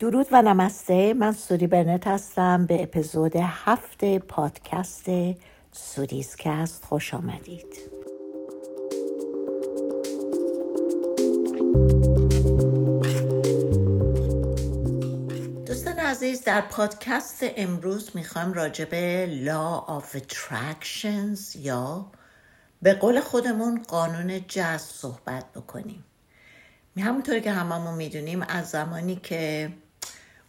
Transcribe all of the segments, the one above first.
درود و نمسته. من سوری برنت هستم. به اپیزود هفت پادکست سوریزکست خوش آمدید. دوستان عزیز در پادکست امروز می‌خوایم راجع به Law of Attractions یا به قول خودمون قانون جذب صحبت بکنیم. همونطوری که هممون می‌دونیم از زمانی که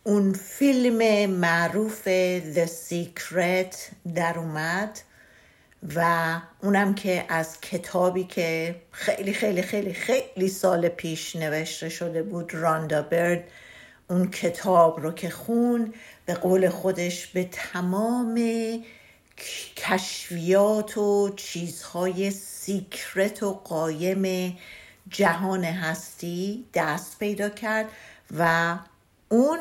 اون فیلم معروف The Secret در اومد و اونم که از کتابی که خیلی خیلی خیلی خیلی سال پیش نوشته شده بود راندا برد اون کتاب رو که خون به قول خودش به تمام کشفیات و چیزهای سیکرت و قایم جهان هستی دست پیدا کرد و اون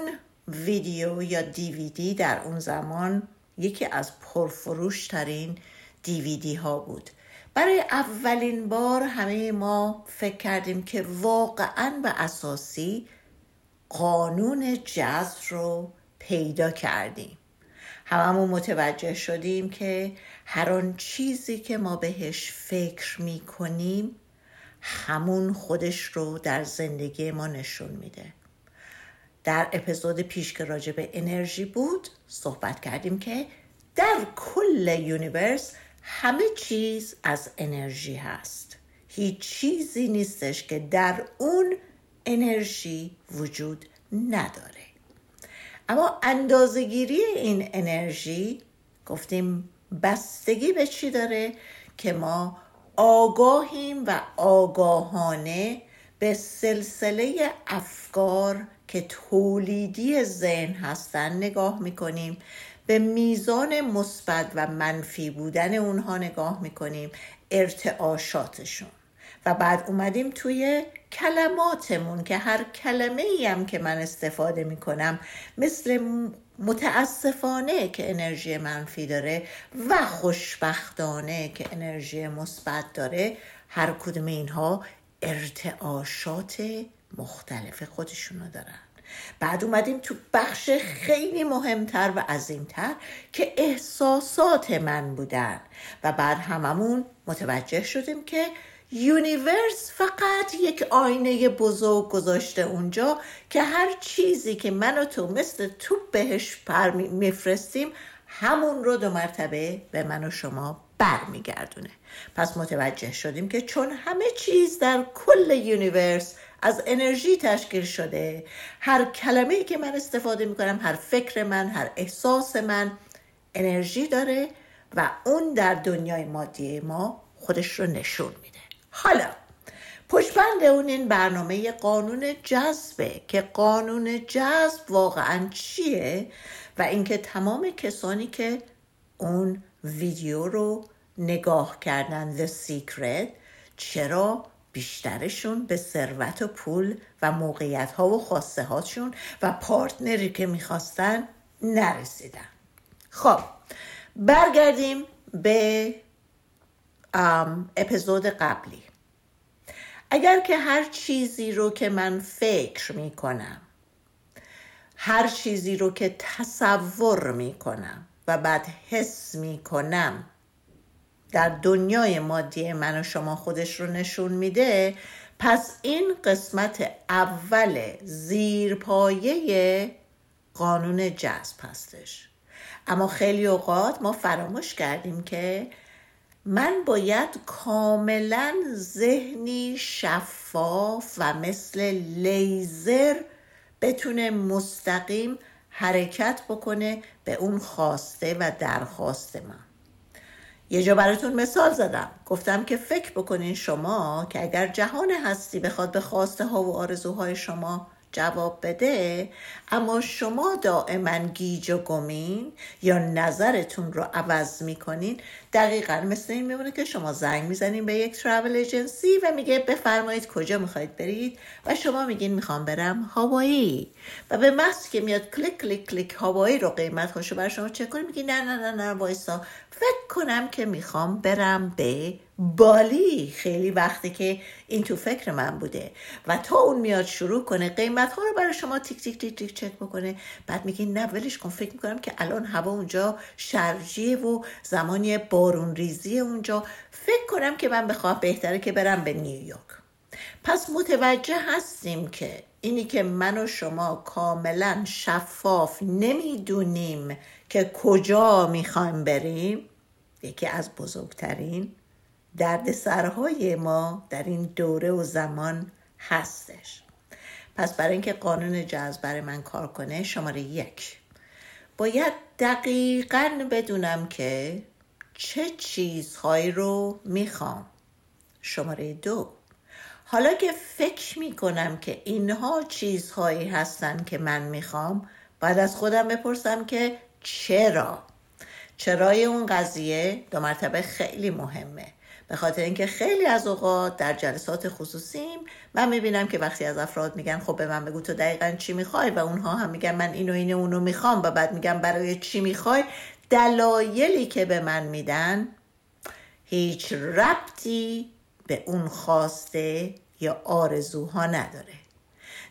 ویدیو یا دیویدی در اون زمان یکی از پرفروش ترین دیویدی ها بود. برای اولین بار همه ما فکر کردیم که واقعا به اساسی قانون جذب رو پیدا کردیم. هممون متوجه شدیم که هر آن چیزی که ما بهش فکر می کنیم همون خودش رو در زندگی ما نشون میده. در اپیزود پیش که راجع به انرژی بود صحبت کردیم که در کل یونیورس همه چیز از انرژی هست. هیچ چیزی نیستش که در اون انرژی وجود نداره. اما اندازگیری این انرژی گفتیم بستگی به چی داره که ما آگاهیم و آگاهانه به سلسله افکار که تولیدی ذهن هستن. نگاه می‌کنیم به میزان مثبت و منفی بودن اونها نگاه می‌کنیم ارتعاشاتشون. و بعد اومدیم توی کلماتمون که هر کلمه ای هم که من استفاده می‌کنم مثل متاسفانه که انرژی منفی داره و خوشبختانه که انرژی مثبت داره هر کدوم اینها ارتعاشات مختلف خودشونو دارن. بعد اومدیم تو بخش خیلی مهمتر و عظیمتر که احساسات من بودن. و بعد هممون متوجه شدیم که یونیورس فقط یک آینه بزرگ گذاشته اونجا که هر چیزی که من و تو مثل توپ بهش پر میفرستیم همون رو دو مرتبه به من و شما برمیگردونه. پس متوجه شدیم که چون همه چیز در کل universe از انرژی تشکیل شده. هر کلمه ای که من استفاده می‌کنم هر فکر من هر احساس من انرژی داره و اون در دنیای مادی ما خودش رو نشون میده. حالا پشبند اون این برنامه قانون جذبه که قانون جذب واقعا چیه و اینکه تمام کسانی که اون ویدیو رو نگاه کردن The Secret چرا؟ بیشترشون به ثروت و پول و موقعیت ها و خواسته هاشون و پارتنری که می‌خواستن نرسیدن. خب برگردیم به اپیزود قبلی. اگر که هر چیزی رو که من فکر می کنم هر چیزی رو که تصور می کنم و بعد حس می کنم در دنیای مادی من و شما خودش رو نشون میده پس این قسمت اول زیرپایه قانون جذب هستش. اما خیلی اوقات ما فراموش کردیم که من باید کاملا ذهنی شفاف و مثل لیزر بتونه مستقیم حرکت بکنه به اون خواسته و درخواست من. یه جا براتون مثال زدم. گفتم که فکر بکنین شما که اگر جهان هستی بخواد به خواسته ها و آرزوهای شما جواب بده اما شما دائما گیج و گمین یا نظرتون رو عوض می‌کنین. دقیقا مثل این میمونه که شما زنگ می‌زنین به یک travel agency و میگه بفرمایید کجا می‌خواید برید و شما میگین می‌خوام برم هاوایی و به محض که میاد کلیک کلیک کلیک هاوایی رو قیمت هاشو برا شما چک میگی نه نه نه نه وایسا. فکر کنم که می‌خوام برم به بالی. خیلی وقتی که این تو فکر من بوده. و تا اون میاد شروع کنه قیمت ها رو برای شما تیک تیک تیک تیک چک بکنه. بعد میگی نه ولش کن. فکر می‌کنم که الان هوا اونجا شرجیه و زمانی بارون ریزی اونجا. فکر کنم که من بخواه بهتره که برم به نیویورک. پس متوجه هستیم که اینی که من و شما کاملا شفاف نمی‌دونیم که کجا می‌خوایم بریم یکی از بزرگترین درد سرهای ما در این دوره و زمان هستش. پس برای اینکه قانون جذب برای من کار کنه شماره یک. باید دقیقا بدونم که چه چیزهایی رو می‌خوام. شماره دو. حالا که فکر می‌کنم که اینها چیزهایی هستن که من می‌خوام بعد از خودم بپرسم که چرا؟ چرای اون قضیه دو مرتبه خیلی مهمه. به خاطر اینکه خیلی از اوقات در جلسات خصوصیم من می‌بینم که وقتی از افراد میگن خب به من بگو تو دقیقا چی می‌خوای؟ و اونها هم میگن من اینو اینو اونو می‌خوام و بعد میگم برای چی می‌خوای؟ دلایلی که به من میدن هیچ ربطی به اون خواسته یا آرزوها نداره.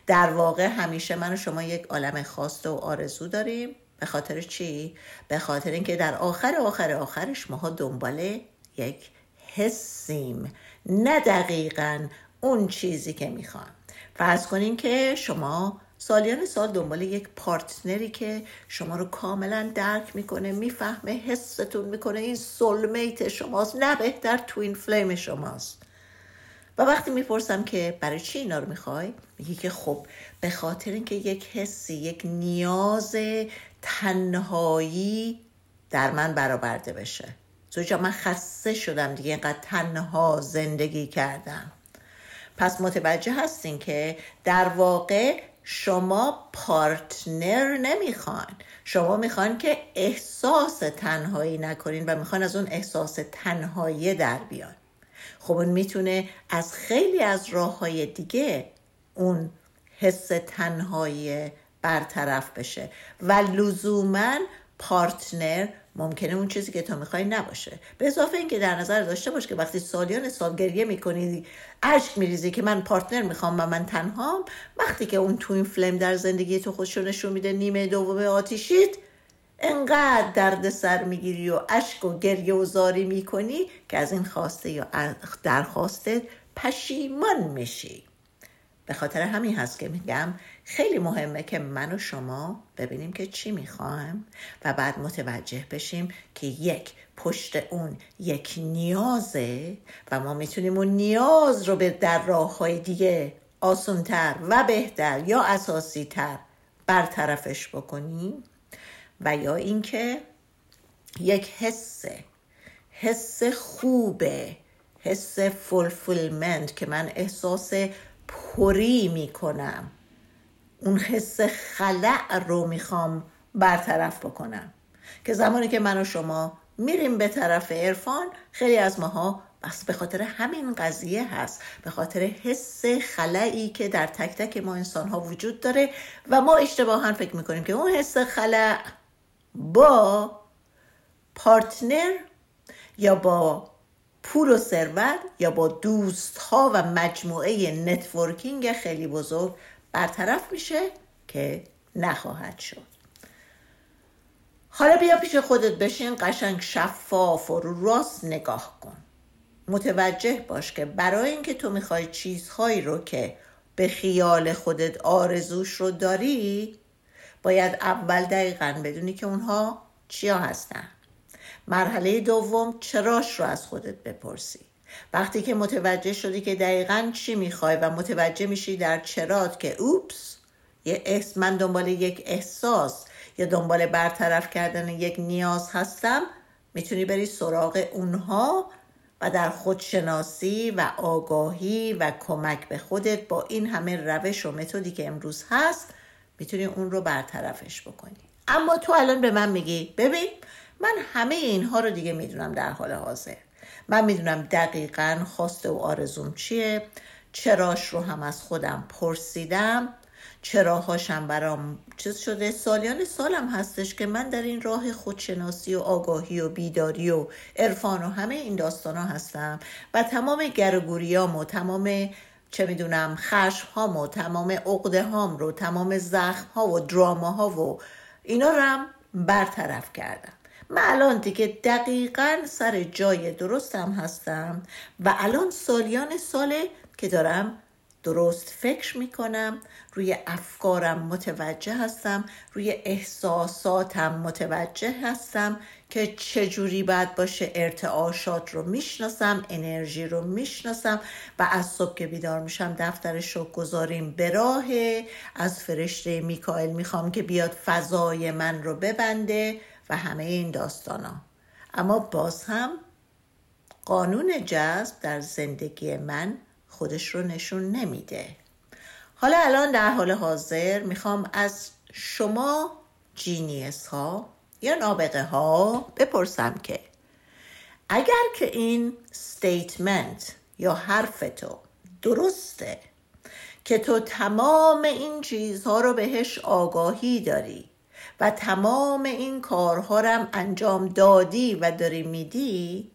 در واقع همیشه من و شما یک عالم خواسته و آرزو داریم. به خاطر چی؟ به خاطر اینکه در آخر آخر آخرش ماها دنبال یک حسیم. نه دقیقا اون چیزی که می‌خوام فرض کنین که شما سالیان سال دنبال یک پارتنری که شما رو کاملا درک می‌کنه می‌فهمه حستون می‌کنه این سولمیت شماست. نه بهتر توین فلیم شماست. و وقتی می‌پرسم که برای چی اینا رو می‌خوای میگی که خب به خاطر اینکه یک حسی یک نیاز تنهایی در من برآورده بشه. زوجا من خسته شدم دیگه اینقدر تنها زندگی کردم. پس متوجه هستین که در واقع شما پارتنر نمی‌خوان. شما می‌خوان که احساس تنهایی نکنین و می‌خوان از اون احساس تنهایی در بیان. خب اون می‌تونه از خیلی از راه های دیگه اون حس تنهایی برطرف بشه. و لزوما پارتنر ممکنه اون چیزی که تو می‌خوای نباشه. به اضافه اینکه در نظر داشته باش که وقتی سالیان سال گریه می‌کنی اشک میریزی که من پارتنر می‌خوام و من تنهام وقتی که اون تو این فلم در زندگی تو خودشو نشون میده نیمه دوم آتیشید انقدر درد سر می‌گیری و اشک و گریه و زاری می‌کنی که از این خواسته یا درخواستت پشیمان میشی. به خاطر همین هست که میگم خیلی مهمه که من و شما ببینیم که چی می‌خوایم و بعد متوجه بشیم که یک پشت اون یک نیازه و ما می‌تونیم اون نیاز رو به در راه های دیگه آسونتر و بهتر یا اساسی تر برطرفش بکنیم و یا اینکه یک حس حس خوبه حس فولفولمنت که من احساس پری می‌کنم. اون حس خلع رو می‌خوام برطرف بکنم. که زمانی که من و شما میریم به طرف عرفان خیلی از ماها بس به خاطر همین قضیه هست. به خاطر حس خلعی که در تک تک ما انسان ها وجود داره و ما اشتباها فکر می‌کنیم که اون حس خلأ با partner یا با پول و ثروت یا با دوست ها و مجموعه networking خیلی بزرگ برطرف میشه که نخواهد شد. حالا بیا پیش خودت بشین قشنگ شفاف و راست نگاه کن. متوجه باش که برای اینکه تو می‌خوای چیزهایی رو که به خیال خودت آرزوش رو داری باید اول دقیقا بدونی که اونها چیا هستن. مرحله دوم چراش رو از خودت بپرسی. وقتی که متوجه شدی که دقیقا چی می‌خوای و متوجه میشی در چرات که اوپس یه احس من دنبال یک احساس یا دنبال برطرف کردن یک نیاز هستم می‌تونی بری سراغ اونها و در خودشناسی و آگاهی و کمک به خودت با این همه روش و متدی که امروز هست می‌تونی اون رو برطرفش بکنی. اما تو الان به من میگی ببین من همه اینها رو دیگه می‌دونم در حال حاضر. من می‌دونم دقیقا خواسته و آرزوم چیه چراش رو هم از خودم پرسیدم چراهاشم برام چیز شده سالیان سالم هستش که من در این راه خودشناسی و آگاهی و بیداری و عرفان و همه این داستان ها هستم و تمام گرگوریام و تمام چه می‌دونم خشم هام و تمام عقده هام رو تمام زخم ها و دراما ها و اینا رو هم برطرف کردم. من الان دیگه دقیقا سر جای درستم هستم و الان سالیان ساله که دارم درست فکر می‌کنم روی افکارم متوجه هستم روی احساساتم متوجه هستم که چجوری باید باشه ارتعاشات رو می‌شناسم انرژی رو می‌شناسم و از صبح که بیدار میشم دفتر شک گذاریم به راه از فرشته میکائل می‌خوام که بیاد فضای من رو ببنده. و همه این داستان ها. اما باز هم قانون جذب در زندگی من خودش رو نشون نمیده حالا الان در حال حاضر می‌خوام از شما genius ها یا نابغه ها بپرسم که اگر که این statement یا حرف تو درسته که تو تمام این چیزها رو بهش آگاهی داری و تمام این کارها رو انجام دادی و داری میدی؟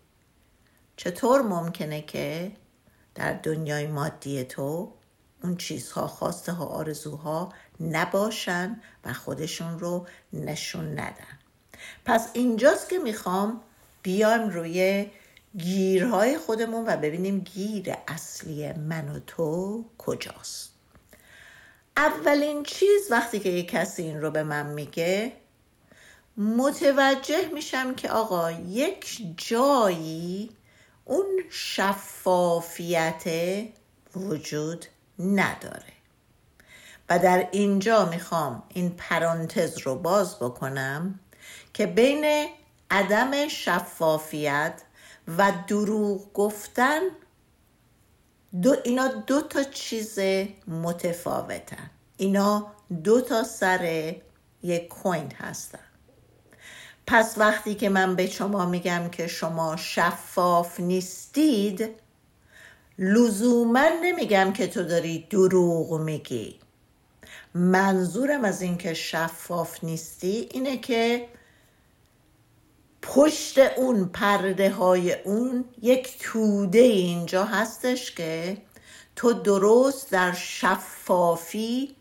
چطور ممکنه که در دنیای مادی تو اون چیزها خواسته ها آرزوها نباشن و خودشون رو نشون ندن؟ پس اینجاست که می‌خوام بیایم روی گیرهای خودمون و ببینیم گیر اصلی من و تو کجاست. اولین چیز وقتی که یک کسی این رو به من میگه متوجه میشم که آقا یک جایی اون شفافیت وجود نداره. و در اینجا می‌خوام این پرانتز رو باز بکنم که بین عدم شفافیت و دروغ گفتن دو اینا دو تا چیز متفاوتن. اینا دو تا سر یک کوین هستن. پس وقتی که من به شما میگم که شما شفاف نیستید لزوما نمیگم که تو داری دروغ میگی. منظورم از اینکه شفاف نیستی اینه که پشت اون پرده های اون یک توده اینجا هستش که تو درست در شفافی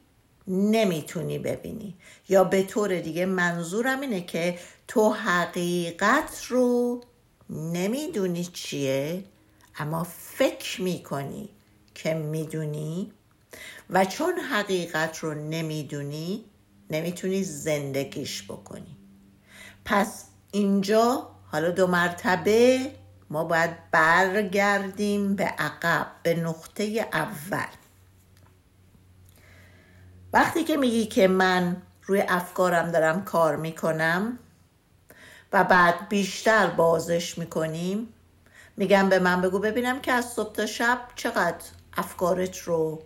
نمی‌تونی ببینی. یا به طور دیگه منظورم اینه که تو حقیقت رو نمی‌دونی چیه اما فکر می‌کنی که می‌دونی. و چون حقیقت رو نمی‌دونی نمی‌تونی زندگیش بکنی. پس اینجا حالا دو مرتبه ما باید برگردیم به عقب به نقطه اول. وقتی که میگی که من روی افکارم دارم کار می‌کنم و بعد بیشتر بازش می‌کنیم میگم به من بگو ببینم که از صبح تا شب چقدر افکارت رو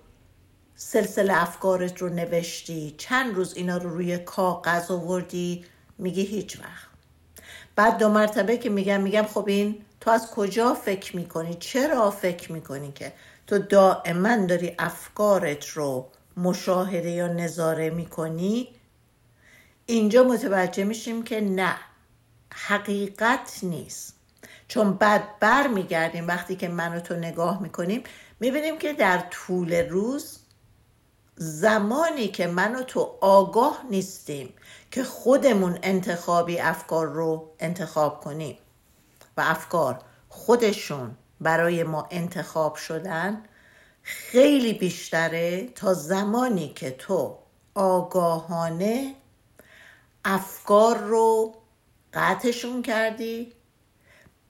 سلسله افکارت رو نوشتی چند روز اینا رو روی کاغذ آوردی میگی هیچ وقت. بعد دو مرتبه که میگم میگم خب این تو از کجا فکر می‌کنی؟ چرا فکر می‌کنی که تو دائما داری افکارت رو مشاهده یا نظاره می‌کنی؟ اینجا متوجه میشیم که نه حقیقت نیست. چون بعد بر میگردیم وقتی که من و تو نگاه می‌کنیم می‌بینیم که در طول روز زمانی که من و تو آگاه نیستیم که خودمون انتخابی افکار رو انتخاب کنیم و افکار خودشون برای ما انتخاب شدن خیلی بیشتره تا زمانی که تو آگاهانه افکار رو قطعشون کردی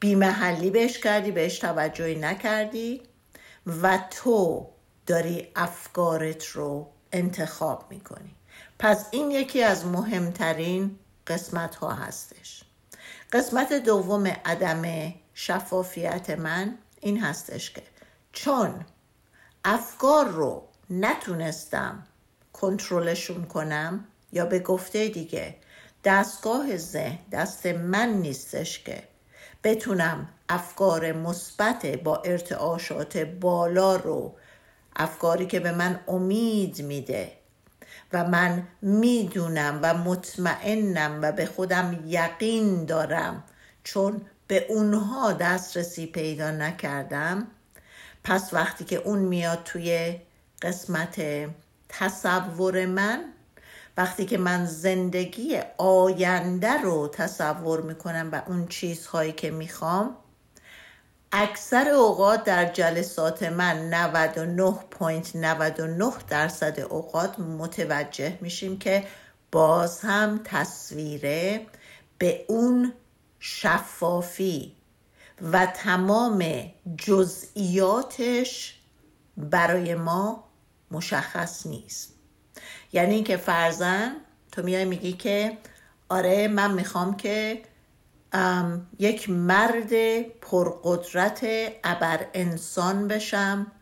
بیمحلی بهش کردی بهش توجهی نکردی و تو داری افکارت رو انتخاب می‌کنی. پس این یکی از مهمترین قسمت ها هستش. قسمت دوم عدم شفافیت من این هستش که چون افکار رو نتونستم کنترلشون کنم یا به گفته دیگه دستگاه ذهن دست من نیستش که بتونم افکار مثبت با ارتعاشات بالا رو افکاری که به من امید میده و من می‌دونم و مطمئنم و به خودم یقین دارم. چون به اونها دسترسی پیدا نکردم. پس وقتی که اون میاد توی قسمت تصور من وقتی که من زندگی آینده رو تصور می‌کنم و اون چیزهایی که می‌خوام اکثر اوقات در جلسات من 99.99 درصد اوقات متوجه میشیم که باز هم تصویره به اون شفافی و تمام جزئیاتش برای ما مشخص نیست. یعنی اینکه فرزن تو میای میگی که آره من می‌خوام که یک مرد پرقدرت ابر انسان بشم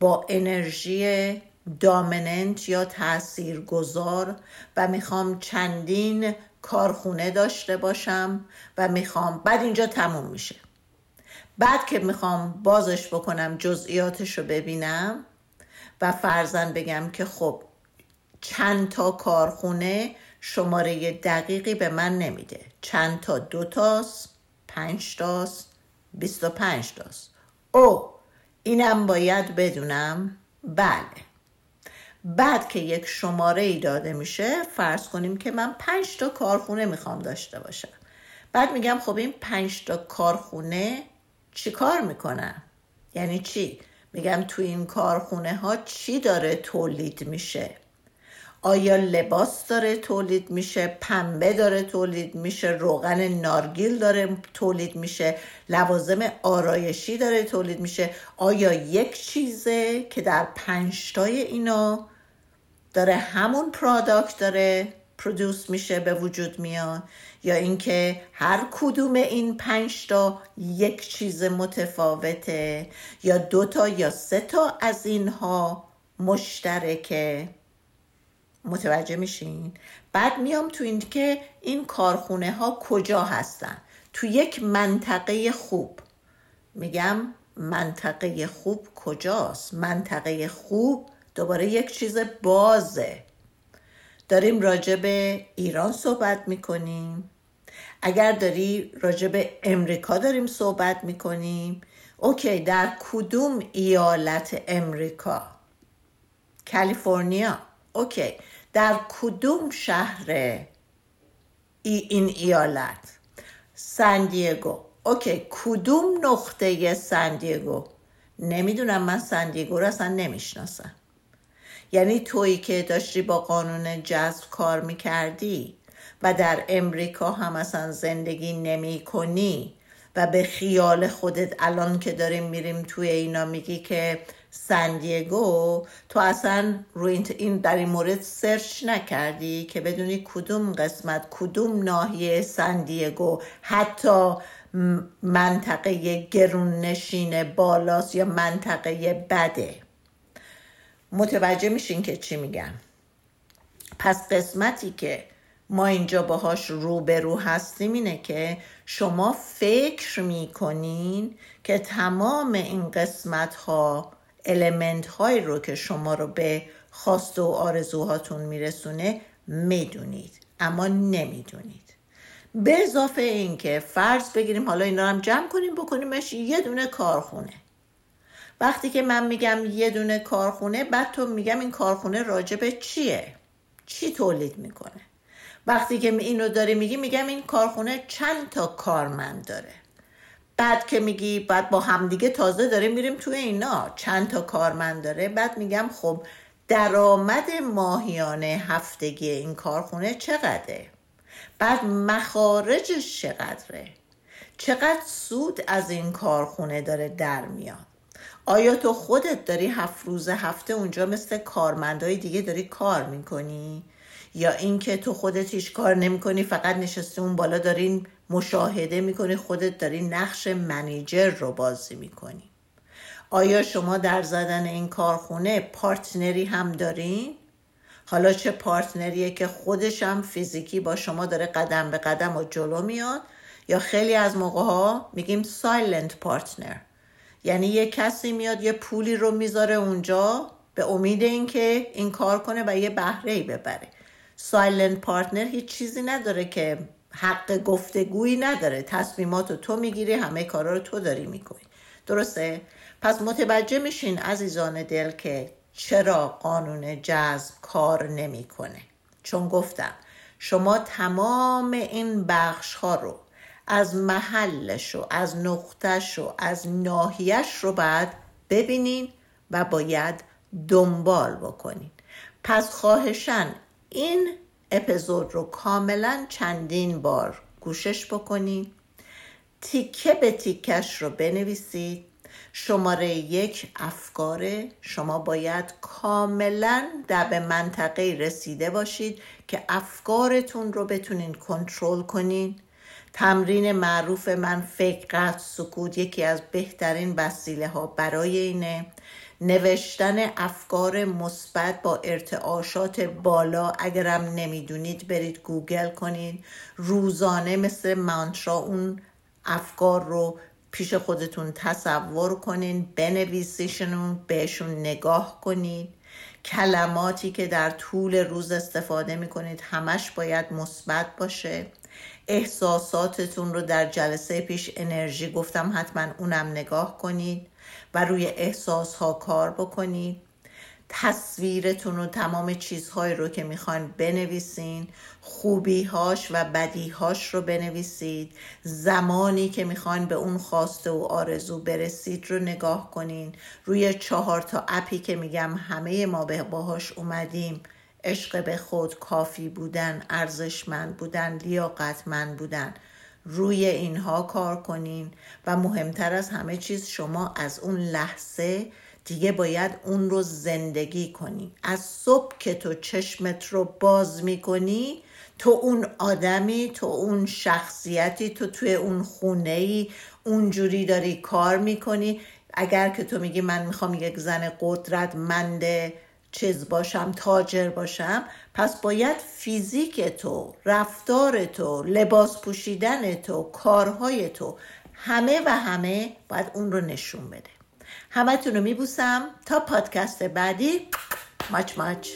با انرژی دامننت یا تأثیر گذار و می‌خوام چندین کارخونه داشته باشم و می‌خوام بعد اینجا تموم میشه. بعد که می‌خوام بازش بکنم جزئیاتش رو ببینم و فرزن بگم که خب چند تا کارخونه شماره دقیقی به من نمیده. چند تا؟ دو تاست پنج تاست بیست و پنج تاست. او اینم باید بدونم. بله. بعد که یک شماره ای داده میشه فرض کنیم که من پنج تا کارخونه می‌خوام داشته باشم. بعد میگم خب این پنج تا کارخونه چی کار می‌کنن؟ یعنی چی؟ میگم تو این کارخونه ها چی داره تولید میشه؟ آیا لباس داره تولید میشه؟ پنبه داره تولید میشه؟ روغن نارگیل داره تولید میشه؟ لوازم آرایشی داره تولید میشه؟ آیا یک چیزه که در پنجتای اینا داره همون پرادکت داره پرودوس میشه به وجود میاد؟ یا اینکه هر کدوم این پنج تا یک چیز متفاوته؟ یا دو تا یا سه تا از اینها مشترکه؟ متوجه میشین؟ بعد میام تو این که این کارخونه ها کجا هستن. تو یک منطقه خوب. میگم منطقه خوب کجاست؟ منطقه خوب دوباره یک چیز بازه. داریم راجع به ایران صحبت می‌کنیم. اگر داری راجع به امریکا داریم صحبت می‌کنیم. اوکی در کدوم ایالت امریکا؟ کالیفرنیا. اوکی. در کدوم شهر ای این ایالت؟ سن دیگو OK کدوم نقطه سن دیگو نمی‌دونم من سن دیگو رو اصلا نمی‌شناسم. یعنی تویی که داشتی با قانون جذب کار می‌کردی و در امریکا هم اصلا زندگی نمی کنی و به خیال خودت الان که داریم میریم توی اینا میگی که سن دیگو تو اصلا روی این در این مورد search نکردی که بدونی کدوم قسمت کدوم ناحیه سن دیگو حتی منطقه گرون نشین بالاست یا منطقه بده. متوجه میشین که چی میگم. پس قسمتی که ما اینجا باهاش روبرو هستیم اینه که شما فکر می‌کنین که تمام این قسمت ها المنت های رو که شما رو به خواست و آرزوهاتون میرسونه می‌دونید اما نمی‌دونید. به اضافه اینکه فرض بگیریم حالا اینا هم جمع کنیم بکنیمش یه دونه کارخونه. وقتی که من میگم یه دونه کارخونه بعد تو میگم این کارخونه راجبه چیه؟ چی تولید می‌کنه؟ وقتی که اینو داری میگی میگم این کارخونه چند تا کارمند داره. بعد که میگی بعد با همدیگه تازه داره میریم توی اینا. چند تا کارمند داره. بعد میگم خب درآمد ماهیانه هفتگی این کارخونه چقدره؟ بعد مخارجش چقدره؟ چقدر سود از این کارخونه داره در میاد؟ آیا تو خودت داری هفت روز هفته اونجا مثل کارمندای دیگه داری کار می‌کنی؟ یا اینکه تو خودت هیچ کار نمی‌کنی فقط نشسته اون بالا دارین مشاهده می‌کنی خودت داری نقش منیجر رو بازی می‌کنی. آیا شما در زدن این کارخونه پارتنری هم دارین؟ حالا چه partner یه که خودش هم فیزیکی با شما داره قدم به قدم و جلو میاد؟ یا خیلی از موقع ها میگیم silent partner یعنی یه کسی میاد یه پولی رو می‌ذاره اونجا به امید اینکه این کار کنه و یه بهره ای ببره. silent partner هیچ چیزی نداره که حق گفتگویی نداره. تصمیمات رو تو می‌گیری همه کارا رو تو داری می‌کنی. درسته؟ پس متوجه میشین عزیزان دل که چرا قانون جذب کار نمی‌کنه. چون گفتم شما تمام این بخش ها رو از محلش و از نقطش و از ناحیش رو باید ببینین و باید دنبال بکنین. پس خواهشن این اپیزود رو کاملا چندین بار گوشش بکنین. تیکه به تیکش رو بنویسید. شماره یک افکاره. شما باید کاملا در به منطقه رسیده باشید که افکارتون رو بتونین کنترل کنین. تمرین معروف من فکر سکوت یکی از بهترین وسیله ها برای اینه. نوشتن افکار مثبت با ارتعاشات بالا. اگرم نمی‌دونید برید گوگل کنید. روزانه مثل مانترا اون افکار رو پیش خودتون تصور کنین بنویسیشون بهشون نگاه کنید. کلماتی که در طول روز استفاده می‌کنید همش باید مثبت باشه. احساساتتون رو در جلسه پیش انرژی گفتم حتما اونم نگاه کنید. و روی احساس ها کار بکنید. تصویرتون و تمام چیزهایی رو که می‌خواین بنویسین خوبیهاش و بدیهاش رو بنویسید. زمانی که می‌خواین به اون خواسته و آرزو برسید رو نگاه کنین. روی چهار تا اپی که میگم همه ما به باهاش اومدیم. عشق به خود کافی بودن ارزشمند بودن لیاقتمند بودن. روی اینها کار کنین و مهمتر از همه چیز شما از اون لحظه دیگه باید اون رو زندگی کنی. از صبح که تو چشمت رو باز می‌کنی تو اون آدمی تو اون شخصیتی تو توی اون خونه ای اونجوری داری کار می‌کنی. اگر که تو میگی من می‌خوام یک زن قدرتمند چیز باشم تاجر باشم پس باید فیزیک تو رفتار تو لباس پوشیدن تو کارهای تو همه و همه باید اون رو نشون بده. همتون رو میبوسم. تا پادکست بعدی. ماچ ماچ.